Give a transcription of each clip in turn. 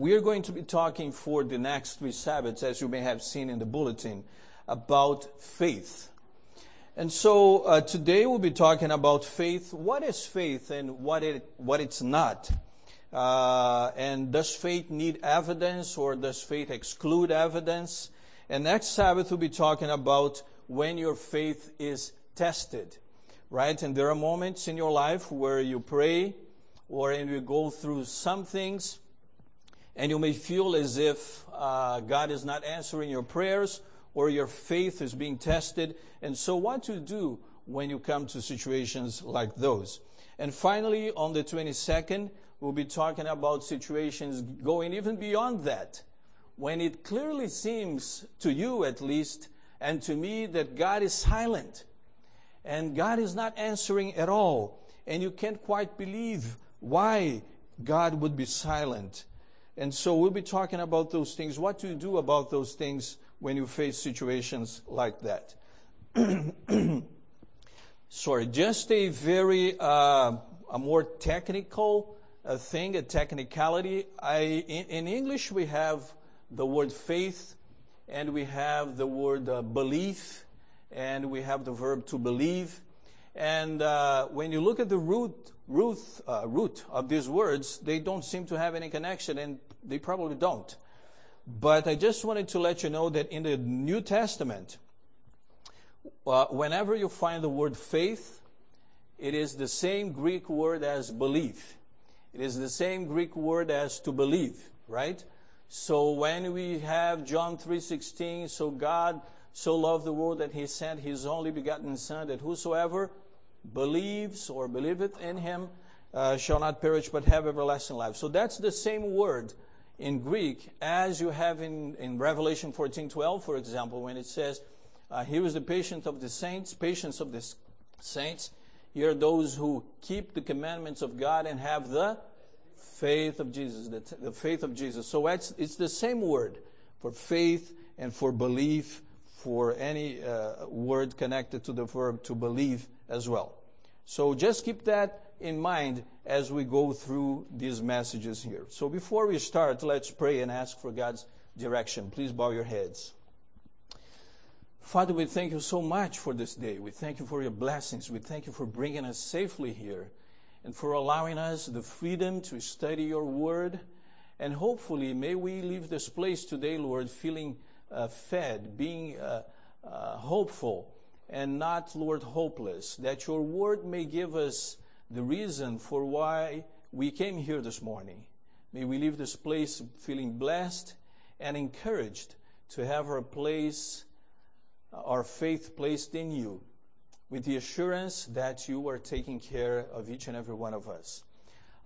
we are going to be talking for the next three Sabbaths, as you may have seen in the bulletin, about faith. And so uh, today we'll be talking about faith. What is faith and what it what it's not? Uh, and does faith need evidence or does faith exclude evidence? And next Sabbath we'll be talking about when your faith is tested, right? And there are moments in your life where you pray or and you go through some things and you may feel as if uh, God is not answering your prayers or your faith is being tested. And so, what to do when you come to situations like those? And finally, on the 22nd, we'll be talking about situations going even beyond that, when it clearly seems, to you at least, and to me, that God is silent. And God is not answering at all. And you can't quite believe why God would be silent. And so we'll be talking about those things, what to do about those things when you face situations like that. Sorry, just a very, uh, a more technical uh, thing, a technicality. I, in, in, English, we have the word faith, and we have the word uh, belief, and we have the verb to believe. And uh, when you look at the root, root, uh, root of these words, they don't seem to have any connection, and they probably don't. But I just wanted to let you know that in the New Testament, uh, whenever you find the word faith, it is the same Greek word as belief. It is the same Greek word as to believe, right? So when we have John 3:16, so God so loved the world that he sent his only begotten son that whosoever believes or believeth in him uh, shall not perish but have everlasting life. So that's the same word in Greek as you have in, in Revelation 14:12, for example, when it says, uh, "Here is the patience of the saints, patience of the saints. Here are those who keep the commandments of God and have the faith of Jesus, the, the faith of Jesus." So it's, it's the same word for faith and for belief, for any uh, word connected to the verb to believe as well. So just keep that in mind as we go through these messages here. So before we start, let's pray and ask for God's direction. Please bow your heads. Father, we thank you so much for this day. We thank you for your blessings. We thank you for bringing us safely here and for allowing us the freedom to study your word. And hopefully, may we leave this place today, Lord, feeling uh, fed, being uh, uh, hopeful, and not, Lord, hopeless. That your word may give us the reason for why we came here this morning. May we leave this place feeling blessed and encouraged to have our place, our faith placed in you, with the assurance that you are taking care of each and every one of us.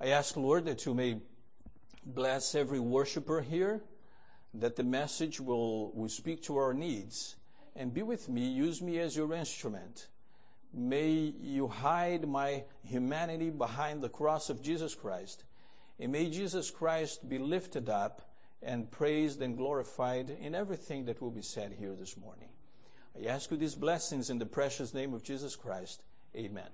I ask, Lord, that you may bless every worshiper here, that the message will, will speak to our needs, and be with me, use me as your instrument May you hide my humanity behind the cross of Jesus Christ. And may Jesus Christ be lifted up and praised and glorified in everything that will be said here this morning. I ask you these blessings in the precious name of Jesus Christ. Amen.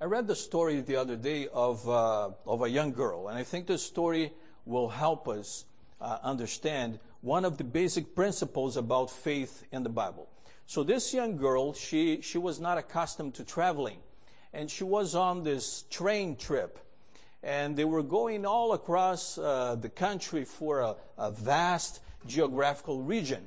I read the story the other day of, uh, of a young girl, and I think this story will help us uh, understand one of the basic principles about faith in the Bible. So this young girl, she, she was not accustomed to traveling. And she was on this train trip. And they were going all across uh, the country for a, a vast geographical region.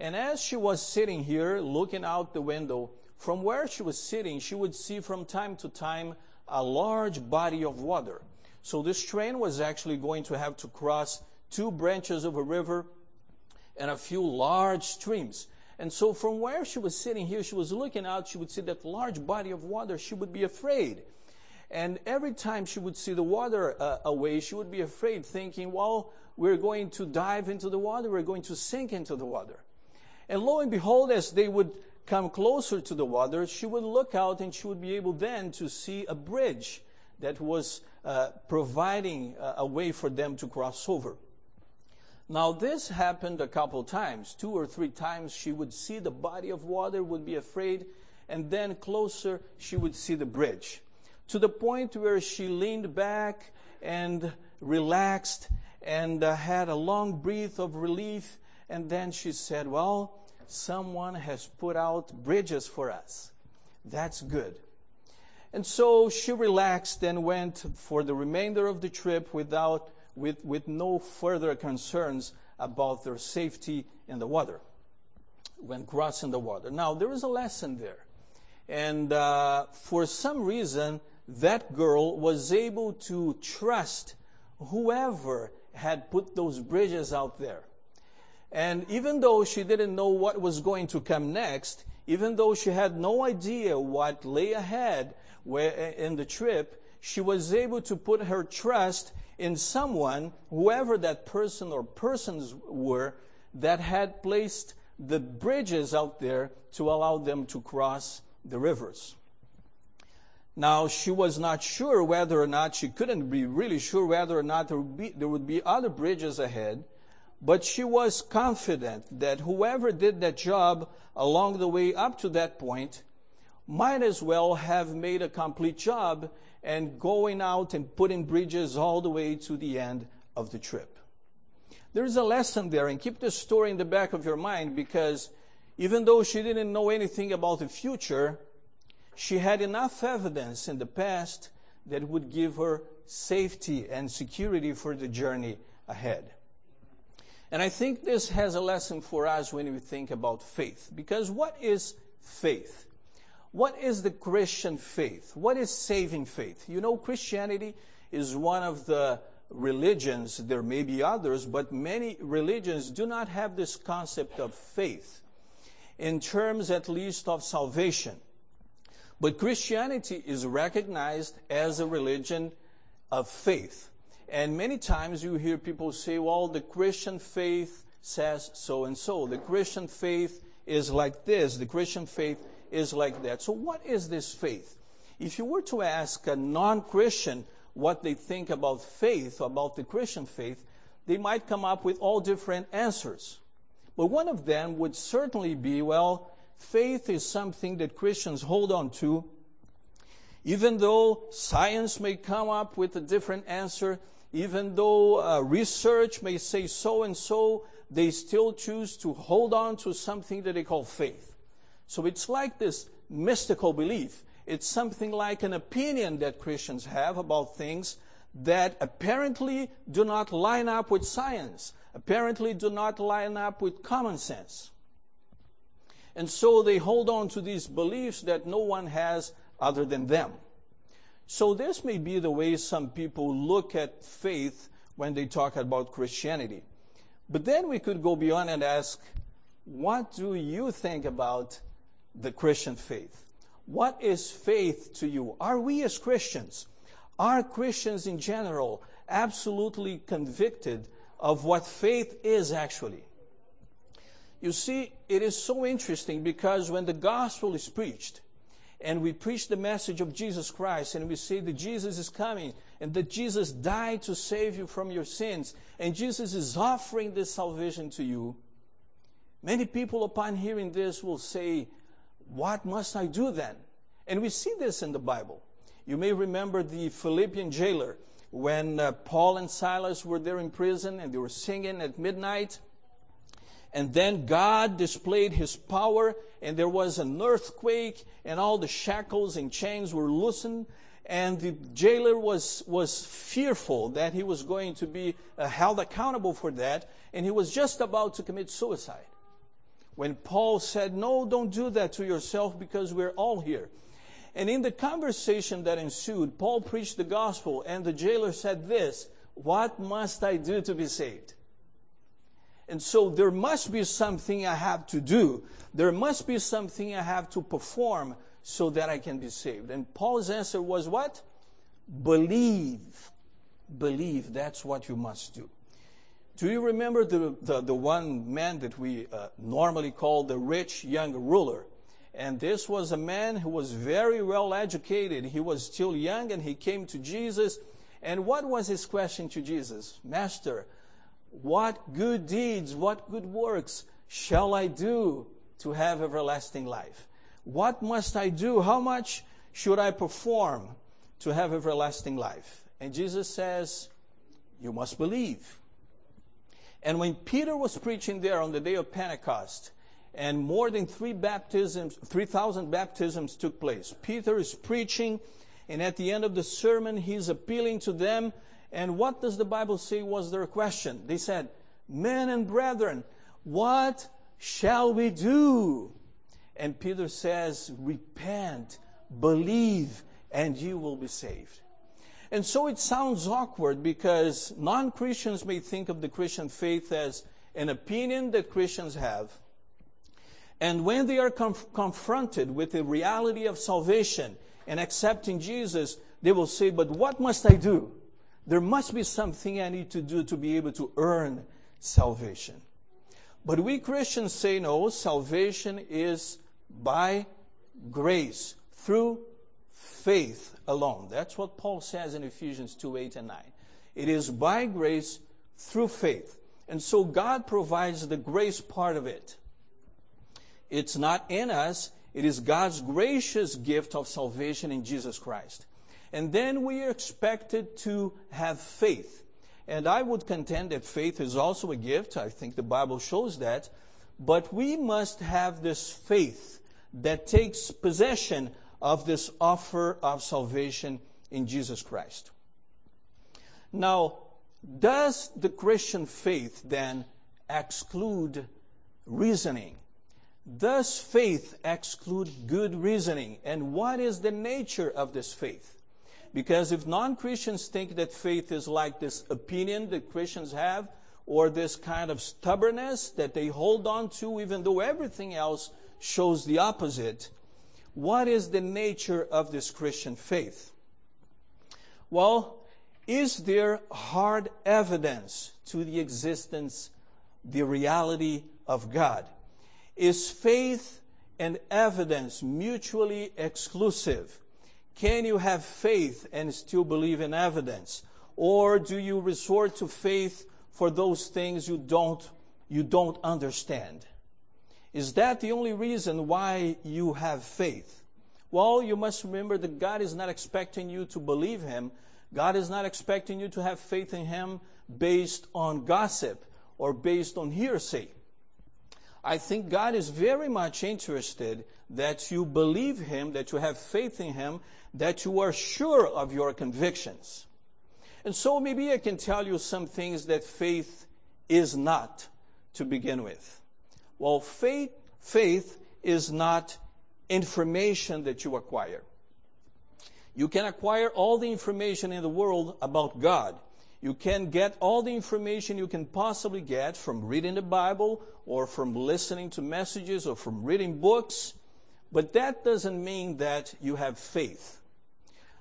And as she was sitting here looking out the window, from where she was sitting, she would see from time to time a large body of water. So this train was actually going to have to cross two branches of a river and a few large streams. And so from where she was sitting here, she was looking out, she would see that large body of water, she would be afraid. And every time she would see the water uh, away, she would be afraid, thinking, well, we're going to dive into the water, we're going to sink into the water. And lo and behold, as they would come closer to the water, she would look out and she would be able then to see a bridge that was uh, providing a way for them to cross over. Now, this happened a couple times. Two or three times she would see the body of water, would be afraid, and then closer she would see the bridge. To the point where she leaned back and relaxed and uh, had a long breath of relief. And then she said, Well, someone has put out bridges for us. That's good. And so she relaxed and went for the remainder of the trip without, with, with no further concerns about their safety in the water when crossing the water. Now, there is a lesson there. And uh, for some reason, that girl was able to trust whoever had put those bridges out there. And even though she didn't know what was going to come next, even though she had no idea what lay ahead in the trip, she was able to put her trust in someone, whoever that person or persons were, that had placed the bridges out there to allow them to cross the rivers. Now, she was not sure whether or not, she couldn't be really sure whether or not there would be, there would be other bridges ahead, but she was confident that whoever did that job along the way up to that point might as well have made a complete job and going out and putting bridges all the way to the end of the trip. There's a lesson there, and keep this story in the back of your mind because even though she didn't know anything about the future, she had enough evidence in the past that would give her safety and security for the journey ahead. And I think this has a lesson for us when we think about faith. Because what is faith? What is the Christian faith? What is saving faith? You know, Christianity is one of the religions, there may be others, but many religions do not have this concept of faith in terms at least of salvation. But Christianity is recognized as a religion of faith. And many times you hear people say, well, the Christian faith says so and so. The Christian faith is like this. The Christian faith is like that. So what is this faith? If you were to ask a non-Christian what they think about faith, about the Christian faith, they might come up with all different answers. But one of them would certainly be, well, faith is something that Christians hold on to. Even though science may come up with a different answer, even though uh, research may say so and so, they still choose to hold on to something that they call faith. So it's like this mystical belief. It's something like an opinion that Christians have about things that apparently do not line up with science, apparently do not line up with common sense. And so they hold on to these beliefs that no one has other than them. So this may be the way some people look at faith when they talk about Christianity. But then we could go beyond and ask, what do you think about the Christian faith? What is faith to you? Are we as Christians, are Christians in general absolutely convicted of what faith is actually? You see, it is so interesting because when the gospel is preached, and we preach the message of Jesus Christ, and we say that Jesus is coming, and that Jesus died to save you from your sins, and Jesus is offering this salvation to you, many people upon hearing this will say, What must I do then? And we see this in the Bible. You may remember the Philippian jailer when uh, Paul and Silas were there in prison and they were singing at midnight and then God displayed his power, and there was an earthquake, and all the shackles and chains were loosened. And the jailer was, was fearful that he was going to be uh, held accountable for that, and he was just about to commit suicide. When Paul said, No, don't do that to yourself because we're all here. And in the conversation that ensued, Paul preached the gospel, and the jailer said this What must I do to be saved? And so there must be something I have to do. There must be something I have to perform so that I can be saved. And Paul's answer was what? Believe. Believe. That's what you must do. Do you remember the, the, the one man that we uh, normally call the rich young ruler? And this was a man who was very well educated. He was still young and he came to Jesus. And what was his question to Jesus? Master, what good deeds, what good works shall I do to have everlasting life? What must I do? How much should I perform to have everlasting life? And Jesus says, you must believe. And when Peter was preaching there on the day of Pentecost, and more than three baptisms, 3,000 baptisms took place. Peter is preaching, and at the end of the sermon, he's appealing to them. And what does the Bible say was their question? They said, Men and brethren, what shall we do? And Peter says, Repent, believe, and you will be saved. And so it sounds awkward because non Christians may think of the Christian faith as an opinion that Christians have. And when they are conf- confronted with the reality of salvation and accepting Jesus, they will say, But what must I do? There must be something I need to do to be able to earn salvation. But we Christians say, No, salvation is by grace, through faith alone. That's what Paul says in Ephesians 2 8 and 9. It is by grace through faith. And so God provides the grace part of it. It's not in us, it is God's gracious gift of salvation in Jesus Christ. And then we are expected to have faith. And I would contend that faith is also a gift. I think the Bible shows that. But we must have this faith that takes possession of this offer of salvation in Jesus Christ. Now, does the Christian faith then exclude reasoning? Does faith exclude good reasoning? And what is the nature of this faith? Because if non Christians think that faith is like this opinion that Christians have, or this kind of stubbornness that they hold on to, even though everything else shows the opposite, what is the nature of this Christian faith? Well, is there hard evidence to the existence, the reality of God? Is faith and evidence mutually exclusive? Can you have faith and still believe in evidence? Or do you resort to faith for those things you don't, you don't understand? Is that the only reason why you have faith? Well, you must remember that God is not expecting you to believe Him. God is not expecting you to have faith in Him based on gossip or based on hearsay. I think God is very much interested that you believe Him, that you have faith in Him, that you are sure of your convictions. And so maybe I can tell you some things that faith is not to begin with. Well, faith, faith is not information that you acquire. You can acquire all the information in the world about God. You can get all the information you can possibly get from reading the Bible or from listening to messages or from reading books, but that doesn't mean that you have faith.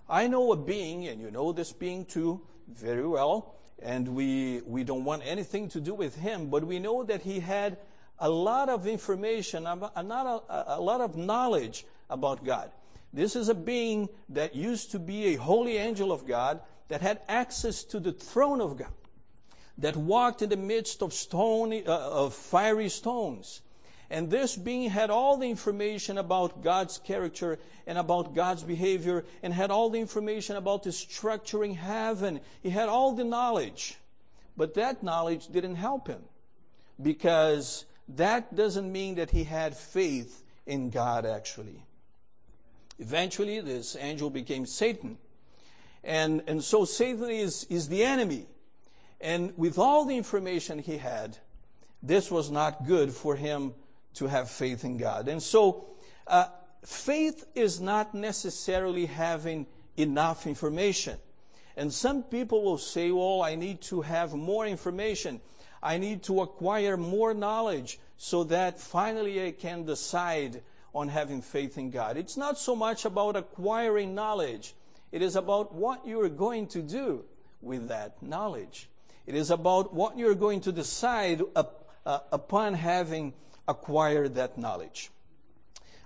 I know a being, and you know this being too very well, and we, we don't want anything to do with him, but we know that he had a lot of information, a, a, lot of knowledge about God. This is a being that used to be a holy angel of God that had access to the throne of God, that walked in the midst of uh, of fiery stones. And this being had all the information about God's character and about God's behavior and had all the information about the structuring heaven. He had all the knowledge. But that knowledge didn't help him because that doesn't mean that he had faith in God actually. Eventually, this angel became Satan. And, and so Satan is, is the enemy. And with all the information he had, this was not good for him to have faith in God. And so, uh, faith is not necessarily having enough information. And some people will say, well, I need to have more information. I need to acquire more knowledge so that finally I can decide on having faith in God. It's not so much about acquiring knowledge. It is about what you are going to do with that knowledge. It is about what you're going to decide up, uh, upon having acquired that knowledge.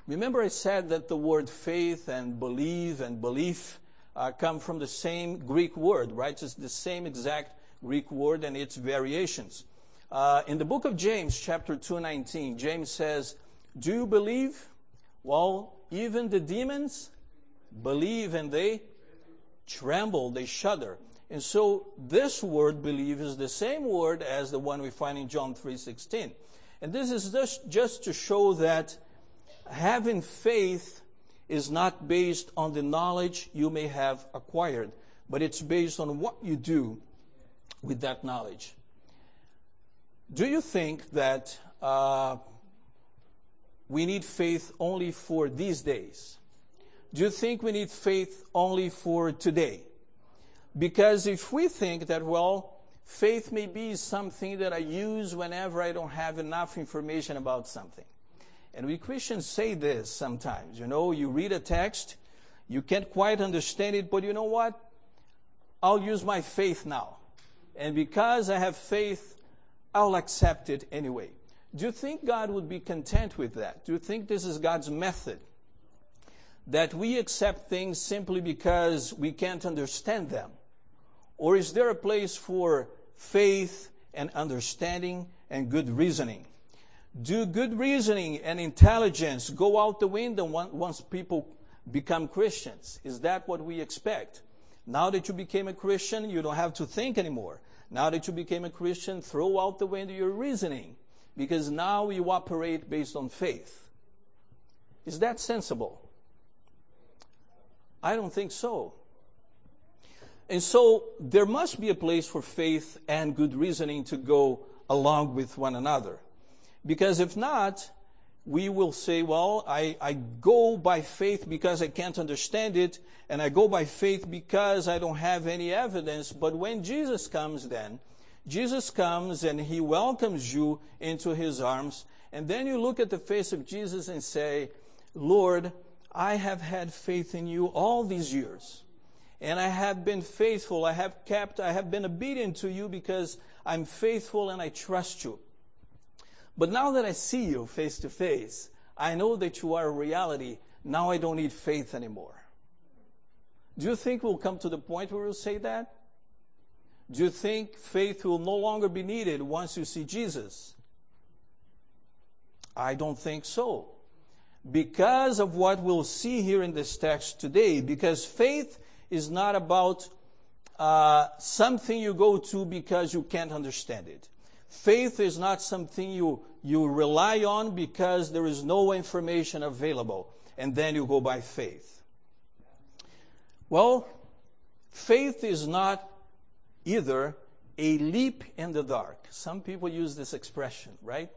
Remember, I said that the word faith and believe and belief uh, come from the same Greek word, right? It's the same exact Greek word and its variations. Uh, in the book of James, chapter 219, James says, Do you believe? Well, even the demons believe and they tremble, they shudder. And so this word believe is the same word as the one we find in John 3:16. And this is just, just to show that having faith is not based on the knowledge you may have acquired, but it's based on what you do with that knowledge. Do you think that uh, we need faith only for these days? Do you think we need faith only for today? Because if we think that, well, faith may be something that I use whenever I don't have enough information about something. And we Christians say this sometimes. You know, you read a text, you can't quite understand it, but you know what? I'll use my faith now. And because I have faith, I'll accept it anyway. Do you think God would be content with that? Do you think this is God's method? That we accept things simply because we can't understand them? Or is there a place for faith and understanding and good reasoning? Do good reasoning and intelligence go out the window once people become Christians? Is that what we expect? Now that you became a Christian, you don't have to think anymore. Now that you became a Christian, throw out the window your reasoning because now you operate based on faith. Is that sensible? I don't think so. And so there must be a place for faith and good reasoning to go along with one another. Because if not, we will say, well, I, I go by faith because I can't understand it, and I go by faith because I don't have any evidence. But when Jesus comes then, Jesus comes and he welcomes you into his arms, and then you look at the face of Jesus and say, Lord, I have had faith in you all these years. And I have been faithful. I have kept, I have been obedient to you because I'm faithful and I trust you. But now that I see you face to face, I know that you are a reality. Now I don't need faith anymore. Do you think we'll come to the point where we'll say that? Do you think faith will no longer be needed once you see Jesus? I don't think so. Because of what we'll see here in this text today, because faith is not about uh, something you go to because you can't understand it. Faith is not something you, you rely on because there is no information available, and then you go by faith. Well, faith is not either a leap in the dark. Some people use this expression, right?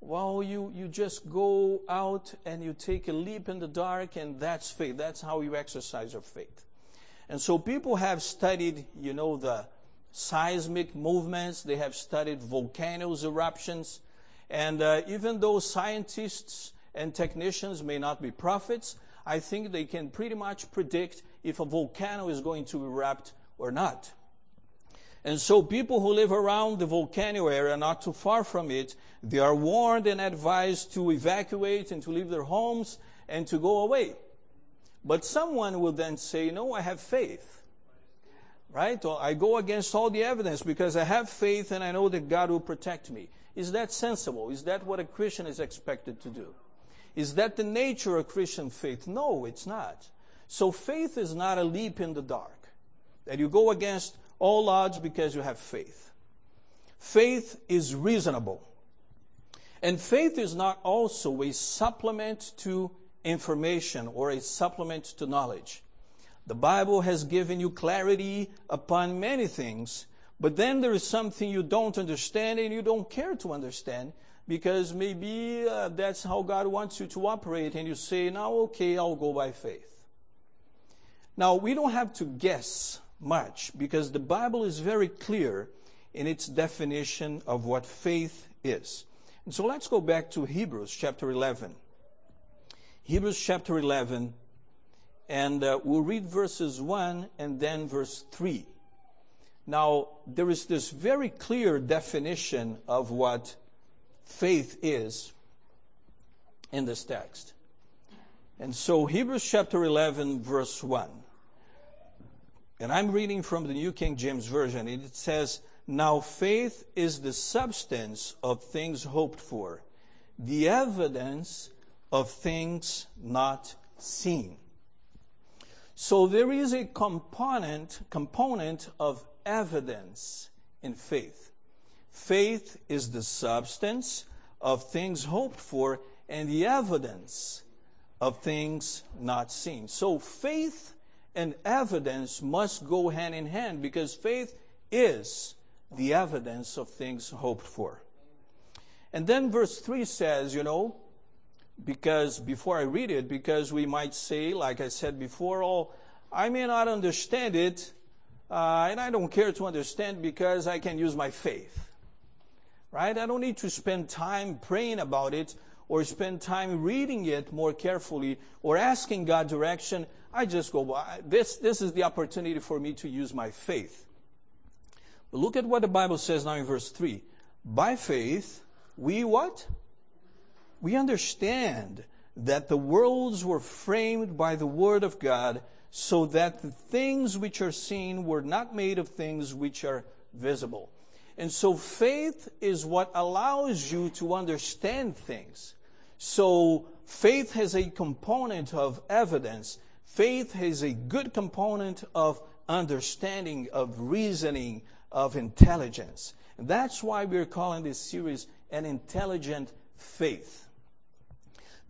Well, you, you just go out and you take a leap in the dark, and that's faith. That's how you exercise your faith. And so people have studied, you know, the seismic movements, they have studied volcanoes, eruptions, and uh, even though scientists and technicians may not be prophets, I think they can pretty much predict if a volcano is going to erupt or not. And so people who live around the volcano area, not too far from it, they are warned and advised to evacuate and to leave their homes and to go away. But someone will then say, no, I have faith right? I go against all the evidence because I have faith and I know that God will protect me. Is that sensible? Is that what a Christian is expected to do? Is that the nature of Christian faith? No, it's not. So faith is not a leap in the dark. That you go against all odds because you have faith. Faith is reasonable. And faith is not also a supplement to information or a supplement to knowledge. The Bible has given you clarity upon many things, but then there is something you don't understand and you don't care to understand because maybe uh, that's how God wants you to operate and you say, now okay, I'll go by faith. Now, we don't have to guess much because the Bible is very clear in its definition of what faith is. And so let's go back to Hebrews chapter 11. Hebrews chapter 11 and uh, we'll read verses 1 and then verse 3. Now, there is this very clear definition of what faith is in this text. And so, Hebrews chapter 11, verse 1. And I'm reading from the New King James Version. It says, Now faith is the substance of things hoped for, the evidence of things not seen. So there is a component, component of evidence in faith. Faith is the substance of things hoped for and the evidence of things not seen. So faith and evidence must go hand in hand because faith is the evidence of things hoped for. And then verse 3 says, you know, because before I read it, because we might say, like I said before, oh, I may not understand it, uh, and I don't care to understand because I can use my faith. Right? I don't need to spend time praying about it or spend time reading it more carefully or asking God direction. I just go, this, this is the opportunity for me to use my faith. But look at what the Bible says now in verse 3. By faith, we what? We understand that the worlds were framed by the word of God so that the things which are seen were not made of things which are visible. And so faith is what allows you to understand things. So faith has a component of evidence. Faith has a good component of understanding, of reasoning, of intelligence. And that's why we're calling this series an intelligent faith.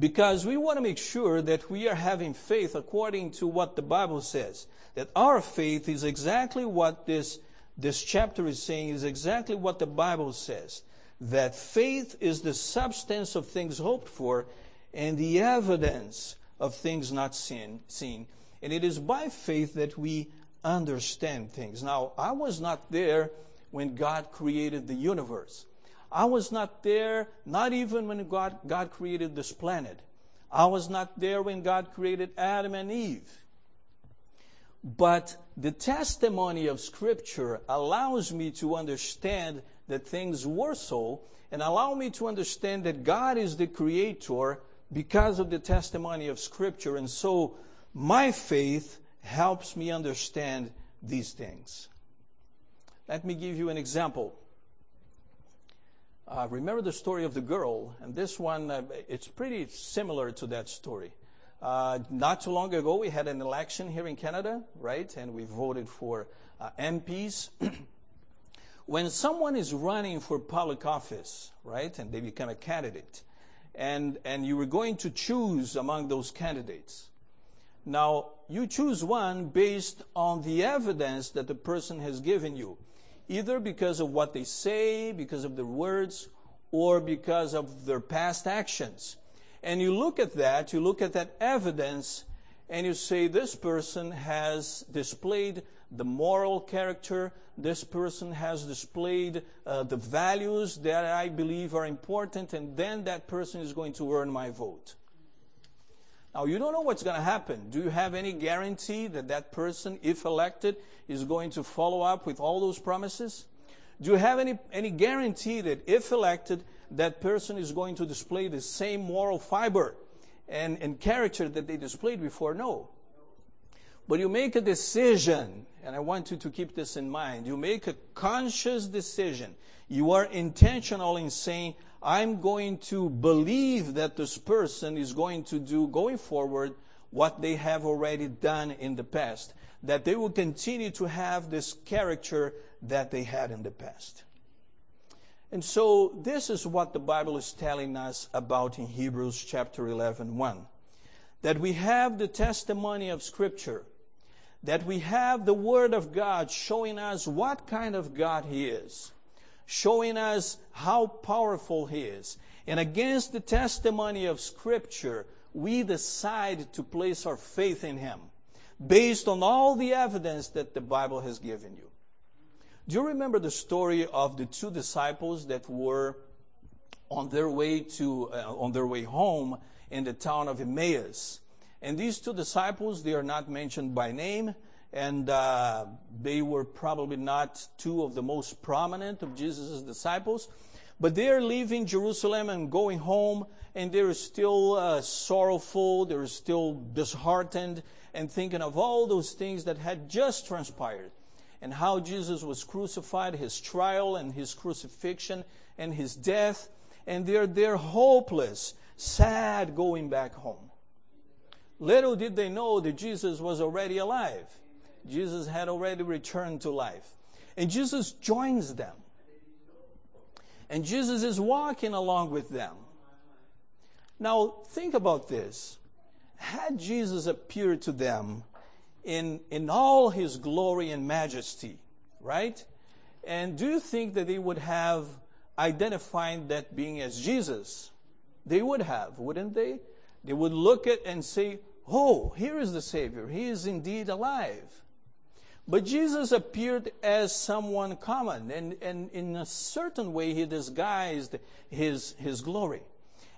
Because we want to make sure that we are having faith according to what the Bible says. That our faith is exactly what this, this chapter is saying, is exactly what the Bible says. That faith is the substance of things hoped for and the evidence of things not seen. seen. And it is by faith that we understand things. Now, I was not there when God created the universe. I was not there, not even when God, God created this planet. I was not there when God created Adam and Eve. But the testimony of Scripture allows me to understand that things were so and allow me to understand that God is the creator because of the testimony of Scripture. And so my faith helps me understand these things. Let me give you an example. Uh, remember the story of the girl, and this one, uh, it's pretty similar to that story. Uh, not too long ago, we had an election here in Canada, right? And we voted for uh, MPs. when someone is running for public office, right, and they become a candidate, and, and you were going to choose among those candidates, now, you choose one based on the evidence that the person has given you, either because of what they say, because of their words, or because of their past actions. And you look at that, you look at that evidence, and you say, this person has displayed the moral character, this person has displayed uh, the values that I believe are important, and then that person is going to earn my vote. Now, you don't know what's going to happen. Do you have any guarantee that that person, if elected, is going to follow up with all those promises? Do you have any, any guarantee that if elected, that person is going to display the same moral fiber and, and character that they displayed before? No. But you make a decision, and I want you to keep this in mind. You make a conscious decision. You are intentional in saying, I'm going to believe that this person is going to do going forward what they have already done in the past. That they will continue to have this character that they had in the past. And so this is what the Bible is telling us about in Hebrews chapter 11, 1. That we have the testimony of scripture. That we have the word of God showing us what kind of God he is showing us how powerful He is. And against the testimony of Scripture, we decide to place our faith in Him based on all the evidence that the Bible has given you. Do you remember the story of the two disciples that were on their way to uh, on their way home in the town of Emmaus? And these two disciples, they are not mentioned by name, and uh, they were probably not two of the most prominent of Jesus' disciples. But they're leaving Jerusalem and going home, and they're still uh, sorrowful, they're still disheartened, and thinking of all those things that had just transpired, and how Jesus was crucified, his trial, and his crucifixion, and his death, and they're, they're hopeless, sad going back home. Little did they know that Jesus was already alive. Jesus had already returned to life. And Jesus joins them. And Jesus is walking along with them. Now, think about this. Had Jesus appeared to them in, in all his glory and majesty, right? And do you think that they would have identified that being as Jesus? They would have, wouldn't they? They would look at and say, Oh, here is the Savior. He is indeed alive. But Jesus appeared as someone common, and, and in a certain way, he disguised his, his glory.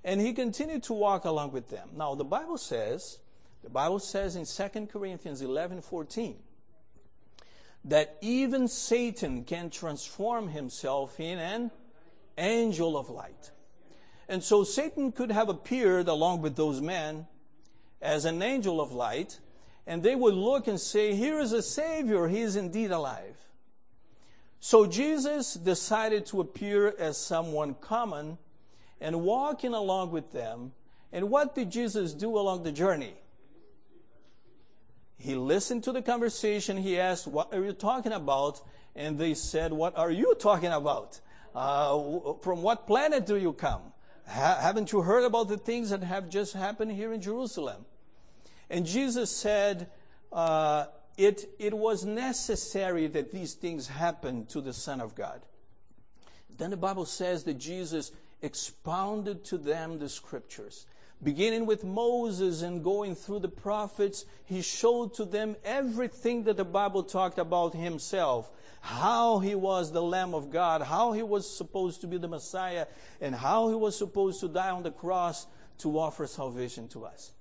And he continued to walk along with them. Now, the Bible says, the Bible says in 2 Corinthians 11 14, that even Satan can transform himself in an angel of light. And so Satan could have appeared along with those men as an angel of light, and they would look and say, Here is a Savior, he is indeed alive. So Jesus decided to appear as someone common and walking along with them. And what did Jesus do along the journey? He listened to the conversation. He asked, What are you talking about? And they said, What are you talking about? Uh, from what planet do you come? Ha- haven't you heard about the things that have just happened here in Jerusalem? And Jesus said, uh, it, it was necessary that these things happen to the Son of God. Then the Bible says that Jesus expounded to them the scriptures. Beginning with Moses and going through the prophets, he showed to them everything that the Bible talked about himself. How he was the Lamb of God, how he was supposed to be the Messiah, and how he was supposed to die on the cross to offer salvation to us.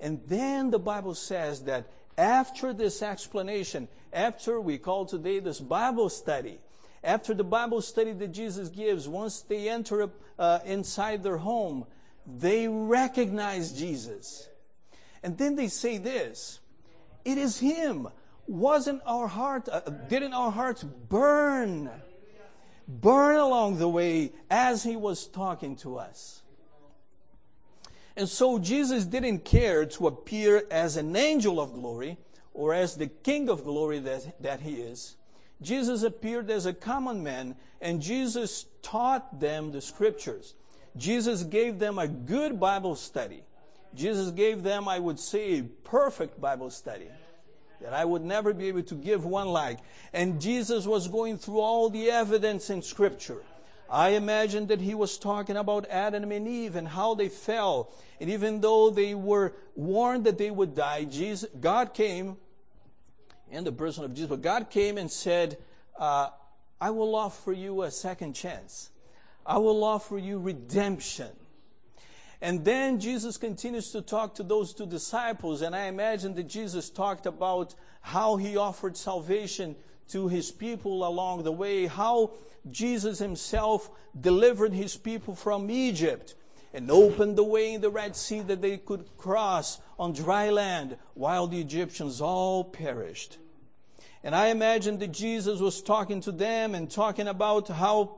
And then the Bible says that after this explanation, after we call today this Bible study, after the Bible study that Jesus gives, once they enter uh, inside their home, they recognize Jesus. And then they say this It is Him. Wasn't our heart, uh, didn't our hearts burn? Burn along the way as He was talking to us. And so Jesus didn't care to appear as an angel of glory or as the king of glory that, that he is. Jesus appeared as a common man and Jesus taught them the scriptures. Jesus gave them a good Bible study. Jesus gave them, I would say, a perfect Bible study that I would never be able to give one like. And Jesus was going through all the evidence in scripture. I imagine that he was talking about Adam and Eve and how they fell. And even though they were warned that they would die, Jesus, God came in the person of Jesus, but God came and said, uh, I will offer you a second chance. I will offer you redemption. And then Jesus continues to talk to those two disciples, and I imagine that Jesus talked about how he offered salvation to his people along the way, how Jesus himself delivered his people from Egypt and opened the way in the Red Sea that they could cross on dry land while the Egyptians all perished. And I imagine that Jesus was talking to them and talking about how,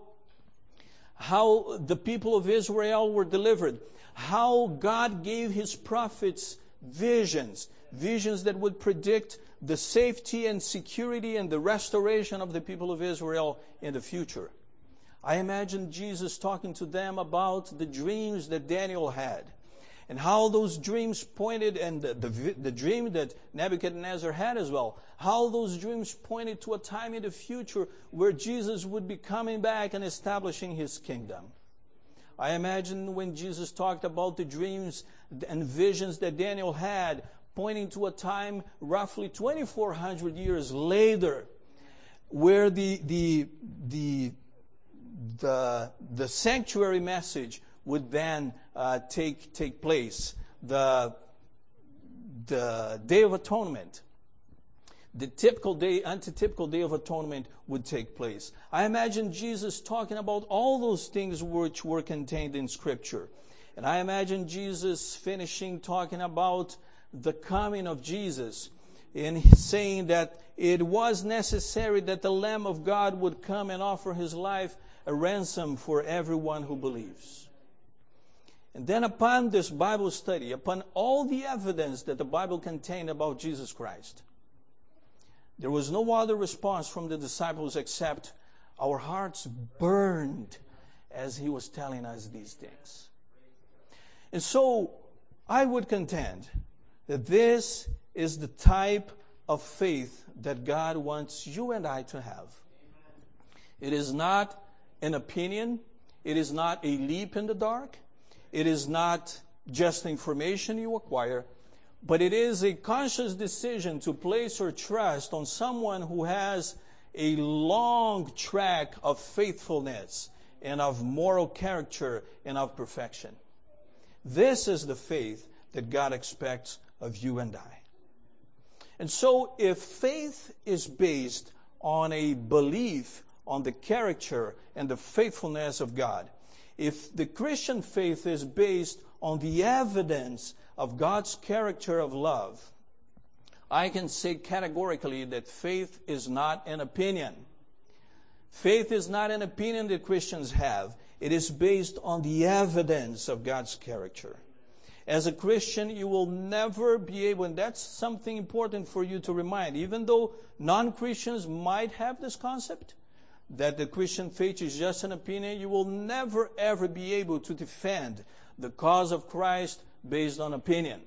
how the people of Israel were delivered, how God gave his prophets visions, visions that would predict the safety and security and the restoration of the people of Israel in the future. I imagine Jesus talking to them about the dreams that Daniel had and how those dreams pointed, and the, the, the, dream that Nebuchadnezzar had as well, how those dreams pointed to a time in the future where Jesus would be coming back and establishing his kingdom. I imagine when Jesus talked about the dreams and visions that Daniel had, pointing to a time roughly 2,400 years later, where the, the, the, the, the sanctuary message would then uh, take, take place. The, the Day of Atonement, the typical day, anti-typical Day of Atonement would take place. I imagine Jesus talking about all those things which were contained in Scripture. And I imagine Jesus finishing talking about the coming of Jesus in saying that it was necessary that the Lamb of God would come and offer his life a ransom for everyone who believes. And then upon this Bible study, upon all the evidence that the Bible contained about Jesus Christ, there was no other response from the disciples except our hearts burned as he was telling us these things. And so I would contend that this is the type of faith that God wants you and I to have. It is not an opinion. It is not a leap in the dark. It is not just information you acquire, but it is a conscious decision to place your trust on someone who has a long track of faithfulness and of moral character and of perfection. This is the faith that God expects of you and I. And so, if faith is based on a belief on the character and the faithfulness of God, if the Christian faith is based on the evidence of God's character of love, I can say categorically that faith is not an opinion. Faith is not an opinion that Christians have. It is based on the evidence of God's character. As a Christian, you will never be able, and that's something important for you to remind, even though non Christians might have this concept that the Christian faith is just an opinion, you will never ever be able to defend the cause of Christ based on opinion.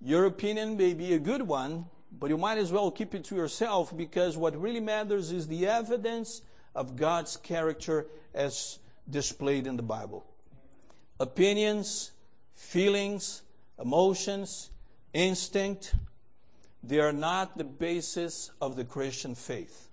Your opinion may be a good one, but you might as well keep it to yourself because what really matters is the evidence of God's character as displayed in the Bible. Opinions, feelings, emotions, instinct, they are not the basis of the Christian faith.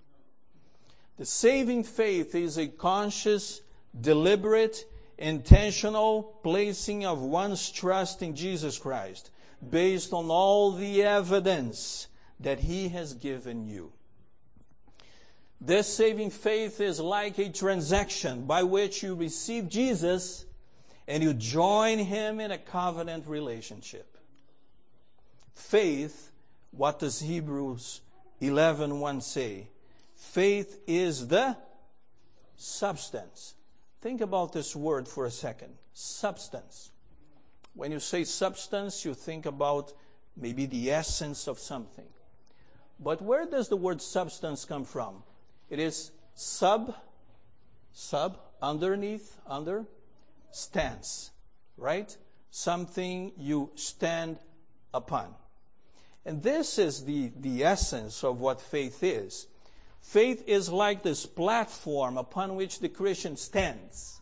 The saving faith is a conscious, deliberate, intentional placing of one's trust in Jesus Christ based on all the evidence that He has given you. This saving faith is like a transaction by which you receive Jesus and you join Him in a covenant relationship. Faith, what does Hebrews 11.1 say? Faith is the substance. Think about this word for a second. Substance. When you say substance, you think about maybe the essence of something. But where does the word substance come from? It is sub, sub, underneath, under, stance, right? Something you stand upon. And this is the, the essence of what faith is. Faith is like this platform upon which the Christian stands.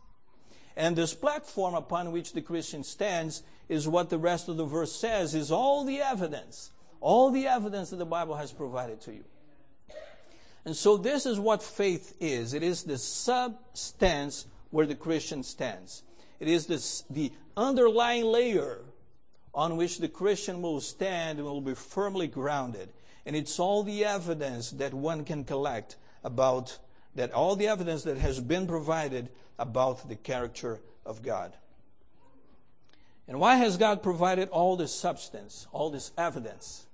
And this platform upon which the Christian stands is what the rest of the verse says is all the evidence, all the evidence that the Bible has provided to you. And so this is what faith is. It is the substance where the Christian stands. It is this, the underlying layer on which the Christian will stand and will be firmly grounded. And it's all the evidence that one can collect about that all the evidence that has been provided about the character of God. And why has God provided all this substance, all this evidence?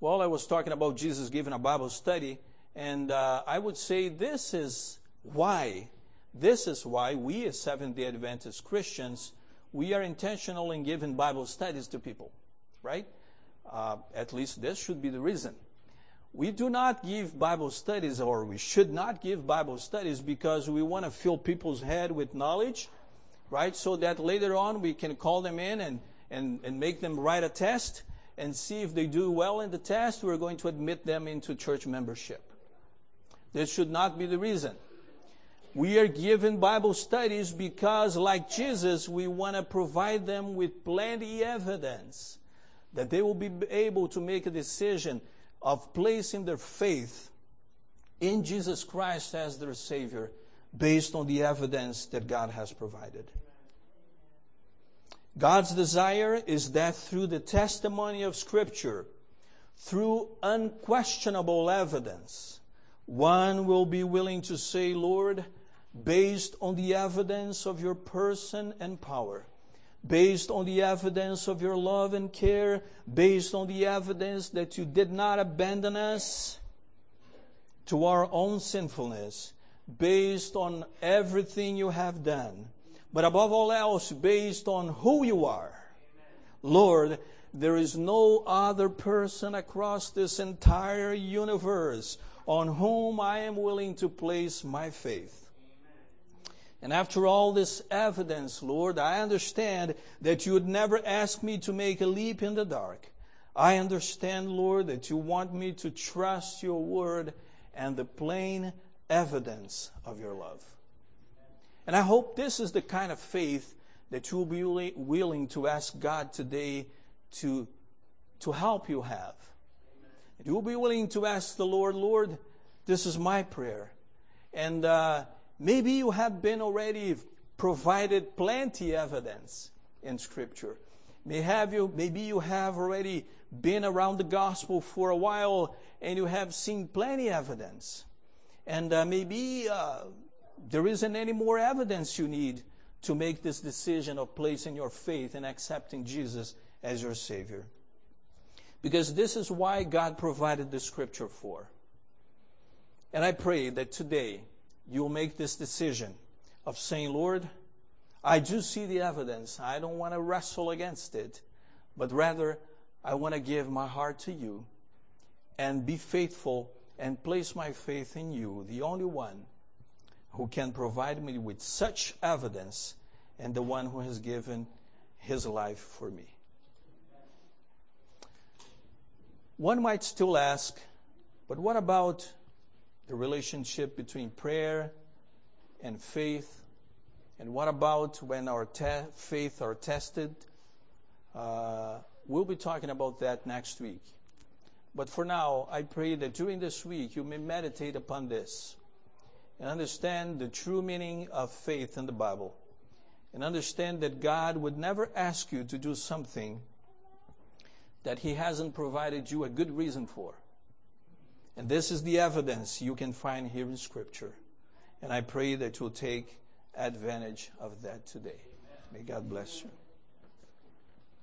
Well, I was talking about Jesus giving a Bible study, and uh, I would say this is why. This is why we as Seventh day Adventist Christians, we are intentional in giving Bible studies to people, right? Uh, at least this should be the reason. We do not give Bible studies, or we should not give Bible studies because we want to fill people's head with knowledge, right? So that later on we can call them in and, and, and make them write a test and see if they do well in the test, we're going to admit them into church membership. This should not be the reason. We are given Bible studies because, like Jesus, we want to provide them with plenty evidence that they will be able to make a decision of placing their faith in Jesus Christ as their Savior based on the evidence that God has provided. God's desire is that through the testimony of Scripture, through unquestionable evidence, one will be willing to say, Lord, based on the evidence of your person and power, based on the evidence of your love and care, based on the evidence that you did not abandon us to our own sinfulness, based on everything you have done, but above all else, based on who you are. Lord, there is no other person across this entire universe on whom I am willing to place my faith. And after all this evidence, Lord, I understand that you would never ask me to make a leap in the dark. I understand, Lord, that you want me to trust your word and the plain evidence of your love. And I hope this is the kind of faith that you'll be willing to ask God today to, to help you have. You'll be willing to ask the Lord, Lord, this is my prayer. And uh, maybe you have been already provided plenty evidence in Scripture. May have you, maybe you have already been around the gospel for a while and you have seen plenty evidence. And uh, maybe uh, there isn't any more evidence you need to make this decision of placing your faith and accepting Jesus as your Savior. Because this is why God provided the scripture for. And I pray that today you'll make this decision of saying, Lord, I do see the evidence. I don't want to wrestle against it, but rather I want to give my heart to you and be faithful and place my faith in you, the only one who can provide me with such evidence and the one who has given his life for me. One might still ask, but what about the relationship between prayer and faith? And what about when our te- faith are tested? Uh, we'll be talking about that next week. But for now, I pray that during this week you may meditate upon this and understand the true meaning of faith in the Bible. And understand that God would never ask you to do something that He hasn't provided you a good reason for. And this is the evidence you can find here in Scripture. And I pray that you'll take advantage of that today. May God bless you.